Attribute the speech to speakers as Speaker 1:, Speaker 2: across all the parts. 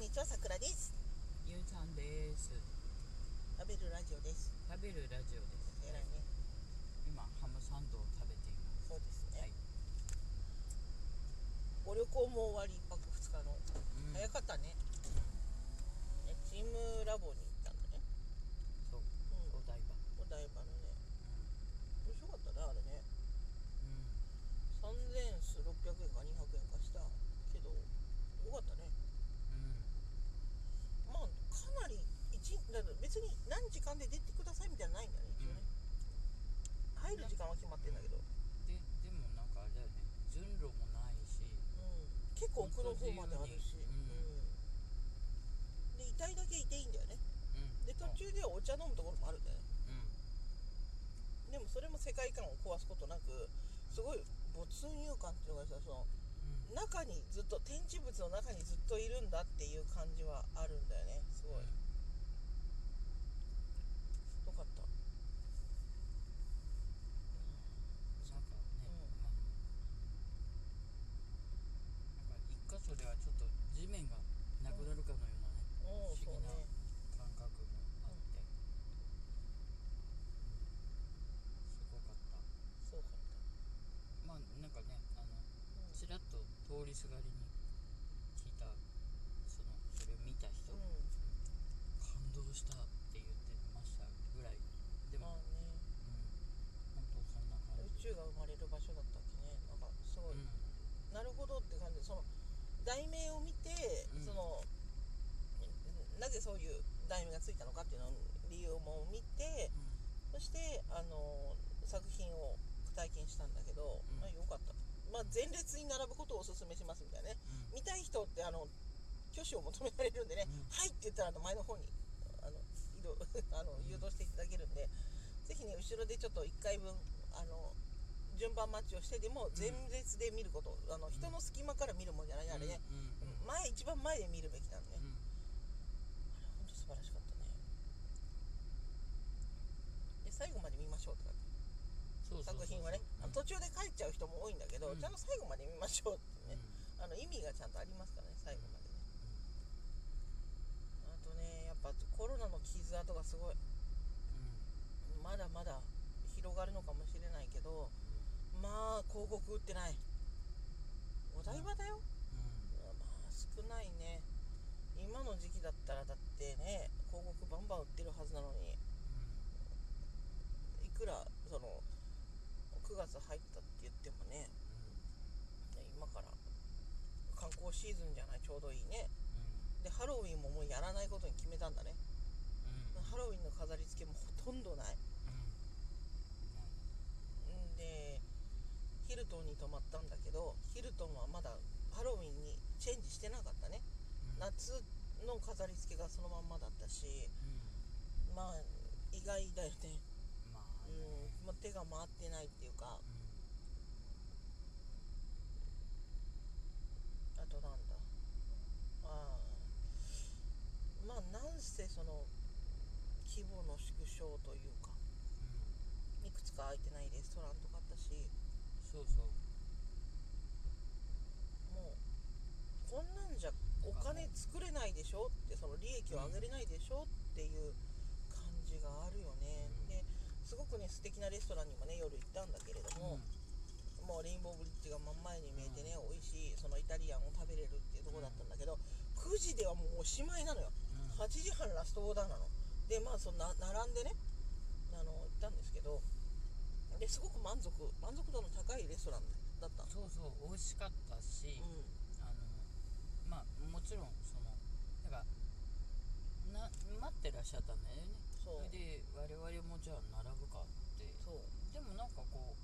Speaker 1: んにちは、さくらです。
Speaker 2: ゆうさんです。
Speaker 1: 食べるラジオです。
Speaker 2: 食べるラジオです。
Speaker 1: えらいね。
Speaker 2: 今ハムサンドを食べています。
Speaker 1: そうですね。
Speaker 2: はい。
Speaker 1: ご旅行も終わり、一泊二日の。
Speaker 2: うん
Speaker 1: 早かったね。ねチームラボに行ったんだね。
Speaker 2: そう。
Speaker 1: うん
Speaker 2: お台場。
Speaker 1: お台場のね。面白かったね、あれね。
Speaker 2: うん。
Speaker 1: 3600円か200円かしたけど、よかったね。
Speaker 2: うん。
Speaker 1: まあ、かなり、一だから別に何時間で出てくださいみたいなのないんだよね、一応ね。入る時間は決まってんだけど。
Speaker 2: で、でもなんかあれだよね。順路もないし。
Speaker 1: うん、結構奥の方まであるし、うんで痛いだけいていいんだよね
Speaker 2: うん。
Speaker 1: で途中ではお茶飲むところもあるんだよね
Speaker 2: うん。
Speaker 1: でもそれも世界観を壊すことなくすごい没入感っていうのがさその
Speaker 2: うん。
Speaker 1: 中にずっと展示物の中にずっといるんだっていう感じはあるんだよねすごい、よかった
Speaker 2: なんかね、
Speaker 1: うん
Speaker 2: まあなんか一箇所ではちょっと地面がなくなるかのようなね、
Speaker 1: うんそう
Speaker 2: 不思議な
Speaker 1: ね
Speaker 2: 感覚もあって、うんすごかった。
Speaker 1: そうかっ
Speaker 2: まあなんかねあの
Speaker 1: た
Speaker 2: ちらっと通りすがりに聞いたそのそれを見た人、
Speaker 1: うん、
Speaker 2: 感動したって言ってましたぐらい。でも、
Speaker 1: まあね。
Speaker 2: うん、本当そんな感じ。
Speaker 1: 宇宙が生まれる場所だったっけね。なんかすごい、
Speaker 2: うん。
Speaker 1: なるほどって感じ。でその題名を見て、
Speaker 2: うん。
Speaker 1: そのなぜそういう題名がついたのかっていうのを理由も見てそしてあの作品を体験したんだけど、
Speaker 2: うん。
Speaker 1: まあ、よかった、まあ、前列に並ぶことをお勧めしますみたいなね。
Speaker 2: うん。
Speaker 1: 見たい人ってあの挙手を求められるんでね、
Speaker 2: うん。
Speaker 1: はいって言ったらあの前の方にあの移動 あの誘導していただけるんで、ぜひね後ろでちょっと1回分あの順番待ちをしてでも前列で見ること、あの人の隙間から見るもんじゃないねあれね、前一番前で見るべきなんで、
Speaker 2: うん。
Speaker 1: あれ本当素晴らしかったね。で最後まで見ましょうって作品はね、途中で帰っちゃう人も多いんだけど、
Speaker 2: うん。
Speaker 1: ちゃんと最後まで見ましょうってね、
Speaker 2: うん。
Speaker 1: あの意味がちゃんとありますからね最後までね。あとねやっぱコロナの傷跡がすごいまだまだ広がるのかもしれないけどまあ広告売ってない。お台場だよ、まあ少ないね。今の時期だったらだってね広告バンバン売ってるはずなのに。いくらその9月入ったって言ってもねね今から観光シーズンじゃないちょうどいいね。でハロウィンももうやらないことに決めたんだね。ハロウィンの飾り付けもほとんどない。ん。でヒルトンに泊まったんだけどヒルトンはまだハロウィンにチェンジしてなかったね。夏の飾り付けがそのまんまだったしまあ意外だよね回ってないっていうかあとなんだああまあなんせその規模の縮小というかいくつか空いてないレストランとかあったし
Speaker 2: そうそう。
Speaker 1: もうこんなんじゃお金作れないでしょってその利益を上げれないでしょっていう感じがあるよね、すごくね素敵なレストランにもね夜行ったんだけれども、もうレインボーブリッジが真ん前に見えてね、美味しいそのイタリアンを食べれるっていうところだったんだけど、9時ではもうおしまいなのよ、8時半ラストオーダーなの。でまあそんな並んでねあの行ったんですけどですごく満足満足度の高いレストランだったの。
Speaker 2: そうそう美味しかったし、
Speaker 1: う
Speaker 2: あのまあもちろんそのなんかな待ってらっしゃったんだよね
Speaker 1: そう。
Speaker 2: れで我々もじゃあ並ぶかって。
Speaker 1: んそう。
Speaker 2: でもなんかこう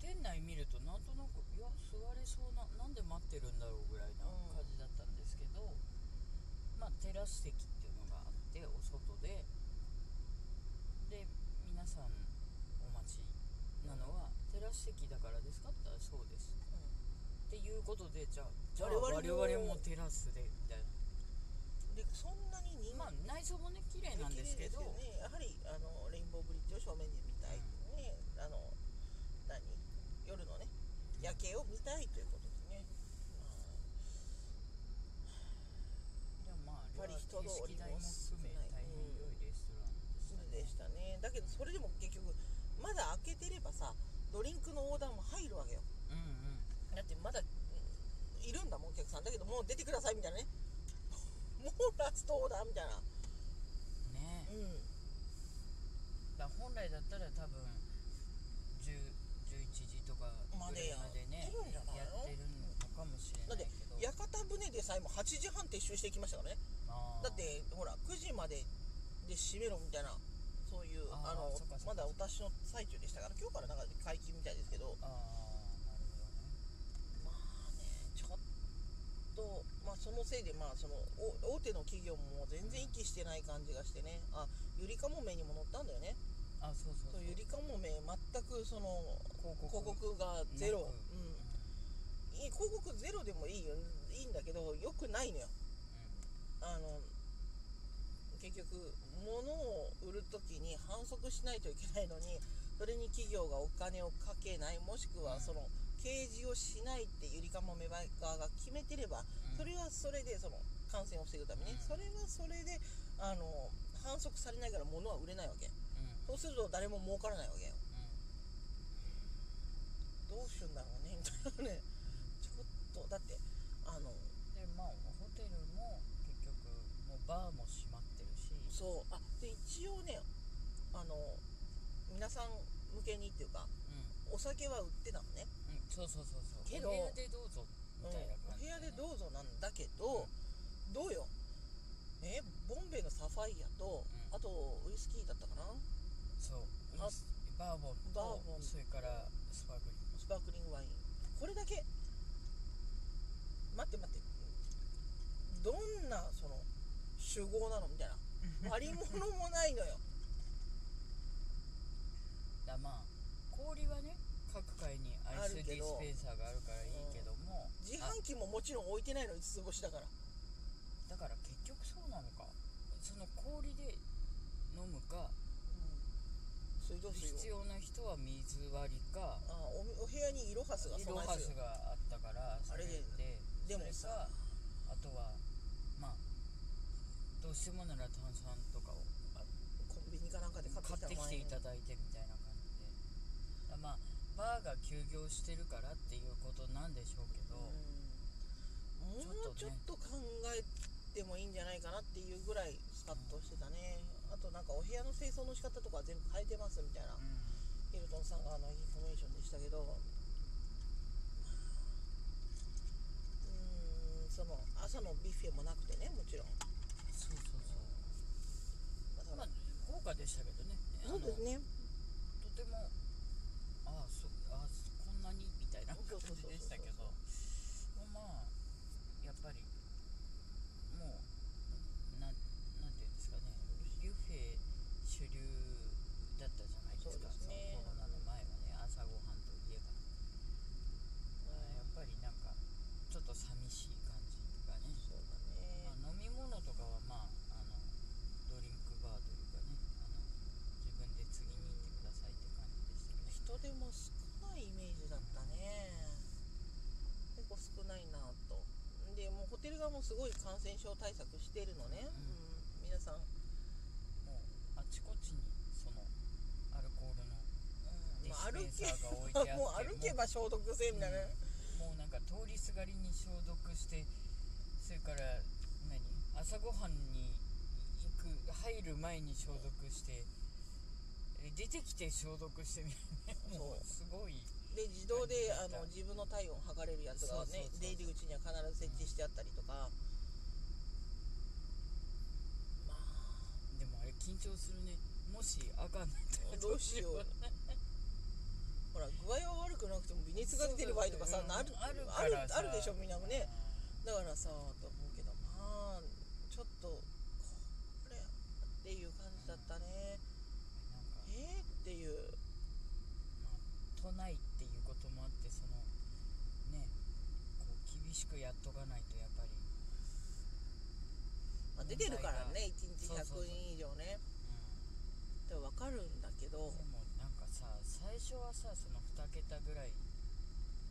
Speaker 2: 店内見るとなんとなくいや座れそうななんで待ってるんだろうぐらいな感じだったんですけど、まあテラス席っていうのがあってお外で。で皆さんお待ちなのは、テラス席だからですかって言ったらそうです。っていうことでじゃあじゃあ
Speaker 1: 我々も
Speaker 2: テラスでみたいな。
Speaker 1: でそん
Speaker 2: まあ内装もね綺麗なんですけど。
Speaker 1: ねやはりあのレインボーブリッジを正面に見たい、ねあの何夜のね夜景を見たいということですね、
Speaker 2: でもまあ
Speaker 1: ればさドリンクのオーダーも入るわけよ
Speaker 2: うんうん
Speaker 1: だってまだうんいるんだもんお客さんだけどもう出てくださいみたいなねもうラストオーダーみたいな。
Speaker 2: ね。
Speaker 1: うん。
Speaker 2: だ本来だったら多分10 11時とか
Speaker 1: までやってるんじゃないの？
Speaker 2: やってるのかもしれ
Speaker 1: だって
Speaker 2: ないけど。
Speaker 1: 屋形船でさえも8時半撤収していきましたからね。だってほら9時までで閉めろみたいなそういう
Speaker 2: あ
Speaker 1: のまだお達しの最中でした。から今日からなんか解禁みたいですけど。
Speaker 2: ああなる
Speaker 1: まあねちょっとまあそのせいでまあそのお大手の企業も全然息してない感じがしてね。あゆりかもめにも載ったんだよね。
Speaker 2: あそうそう
Speaker 1: そう。ゆりかもめ全くその
Speaker 2: 広告
Speaker 1: 広告がゼロ、うん、いい広告ゼロでもいいよ。いいんだけどよくないのよ。あの結局物を売る時に反則しないといけないのにそれに企業がお金をかけないもしくはその掲示をしないってゆりかもめ側が決めてれば
Speaker 2: うん
Speaker 1: それはそれでその感染を防ぐために
Speaker 2: うん。
Speaker 1: それはそれであの反則されないから物は売れないわけ。そうすると誰も儲からないわけよ。
Speaker 2: うん。
Speaker 1: どうしようんだろうねみたいなね。ちょっとだってあの
Speaker 2: でまあホテルも結局もうバーも閉まってるし。
Speaker 1: そう。あで一応ねあの皆さん向けにっていうか
Speaker 2: うん。
Speaker 1: お酒は売ってたのね、
Speaker 2: うんそうそうそうそう。
Speaker 1: けど
Speaker 2: お部屋でどうぞみたいな
Speaker 1: うん、お
Speaker 2: 感じ
Speaker 1: 部屋でどうぞなんだけど、どうよえボンベイのサファイアと、
Speaker 2: うん
Speaker 1: あとウイスキーだったかな
Speaker 2: そう。
Speaker 1: あ
Speaker 2: バーボンと
Speaker 1: バーボン。
Speaker 2: それからスパークリング。
Speaker 1: スパークリングワイン。これだけ。待って待って。どんなその酒豪なのみたいな。割り物もないのよ。
Speaker 2: だまあ氷はね各階にアイスディスペンサーがあるからいいけども。
Speaker 1: 自販機ももちろん置いてないの5つ星だから。
Speaker 2: あだから結局そうなのか。その氷で飲むか
Speaker 1: 水道水を
Speaker 2: 必要な人は水割りか
Speaker 1: あおお部屋にイロハスが
Speaker 2: イロハスがあったからそれで。
Speaker 1: でもさ。
Speaker 2: かあとはまあどうしてもなら炭酸とかをあ
Speaker 1: コンビニかなんかで買って
Speaker 2: きていただいてみたいな感じでだまあバーが休業してるからっていうことなんでしょうけど、
Speaker 1: うん。もうちょっと考えてもいいんじゃないかなっていうぐらいスカッとしてたね。あとなんかお部屋の清掃の仕方とか全部変えてますさんがあのインフォメーションでしたけどうーんその朝のビュッフェもなくてねもちろん。
Speaker 2: そうそうそう。まあ豪華でしたけどね。
Speaker 1: そうですね。
Speaker 2: とてもああそあこんなに？みたいな感じでしたけど。まあやっぱりもうなんなんていうんですかねビュッフェ主流だったじゃないですか
Speaker 1: そうですね
Speaker 2: そのコロナの前はね朝ごはんといえばやっぱりなんかちょっと寂しい感じとかね
Speaker 1: そうだね
Speaker 2: まあ、飲み物とかはまああのドリンクバーというかねあの自分で次に行ってくださいって感じでしたけど
Speaker 1: 人手も少ないイメージだったね結構少ないなとでもうホテル側もすごい感染症対策してるのね、
Speaker 2: うん。
Speaker 1: うん皆さん、
Speaker 2: もうあちこちにそのアルコールのディスペンサーが置いてあって
Speaker 1: もう歩けば消毒せみたいな、
Speaker 2: もうなんか通りすがりに消毒してそれから何？朝ごはんに行く入る前に消毒してえ出てきて消毒してみたいな。もうすごい
Speaker 1: で自動であの自分の体温測れるやつがね出入り口には必ず設置してあったりとか、まあ
Speaker 2: でもあれ緊張するね。もしあかんなったら
Speaker 1: どうしよう。ほら具合は悪くなくても微熱が出てる場合とかさ
Speaker 2: そうそう
Speaker 1: なる
Speaker 2: ある
Speaker 1: あるあるでしょみんなもね。だからさと思うけどまあちょっとこれっていう感じだったね。えー、っていう。
Speaker 2: まあ、都内っていうこともあってそのねこう厳しくやっとかないとやっぱり、
Speaker 1: まあ、出てるからね1日
Speaker 2: そうそうそう。
Speaker 1: 100人以上ねってわかるんだけど。
Speaker 2: でもなんかさ最初はさその2桁ぐらい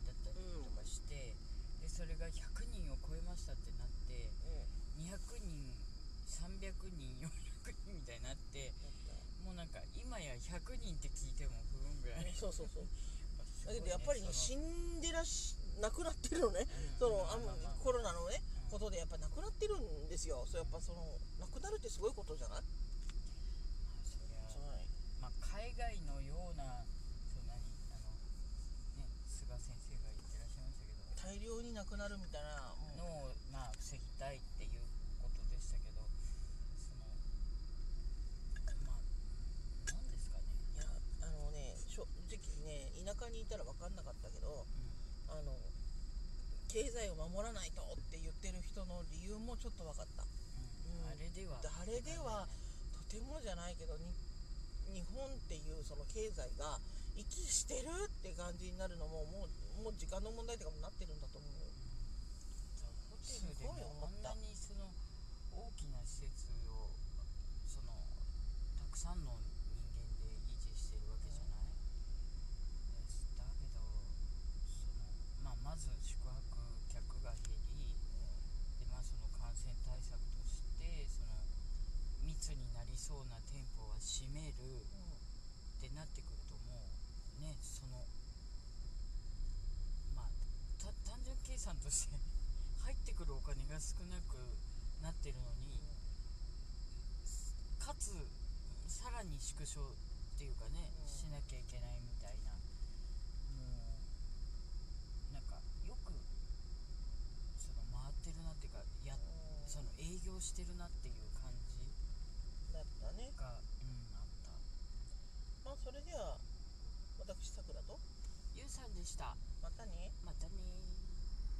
Speaker 2: だったりとかして、でそれが100人を超えましたってなって
Speaker 1: うん。
Speaker 2: 200人300人400人みたいになってもうなんか今や100人って聞いても不運ぐらい。
Speaker 1: そうそうそう。だけどやっぱり死んでらし亡くなってるのね。
Speaker 2: の
Speaker 1: そのあ
Speaker 2: うん。まあまあまあ
Speaker 1: コロナのね
Speaker 2: うん
Speaker 1: ことでやっぱ亡くなってるんですよ。そうやっぱその亡くなるってすごいことじゃない？
Speaker 2: まあ海外のようなそう何あの、ね、菅先生が言ってらっしゃいましたけど。
Speaker 1: 大量に亡くなるみたいなもう
Speaker 2: のを、まあ、防ぎたいっていうことでしたけどそのまあ何ですかね、
Speaker 1: いやあのね正直ね田舎にいたら分かんなかったけど
Speaker 2: う
Speaker 1: あの経済を守らないとって言ってる人の理由もちょっと分かった。
Speaker 2: んうん。
Speaker 1: うん。
Speaker 2: あれでは。
Speaker 1: あれではとてもじゃないけどに日本っていうその経済が息してるって感じになるのももうもう時間の問題とかもなってるんだと思う
Speaker 2: ホテルでもあんなにその大きな施設をそのたくさんの人間で維持してるわけじゃない、です。だけどその、まあ、まず宿泊客が減りで、まあ、その感染対策としてその密になりそうな店舗は閉めるってなってくるともう。ねそのまあた単純計算として 入ってくるお金が少なくなってるのにかつさらに縮小っていうかね、
Speaker 1: うん
Speaker 2: しなきゃいけないみたいな。もうなんかよくその回ってるなっていうかや
Speaker 1: うん
Speaker 2: その営業してるなっていう感じ
Speaker 1: だったねそれでは私さくらと。
Speaker 2: ゆうさんでした。
Speaker 1: またね。
Speaker 2: またねー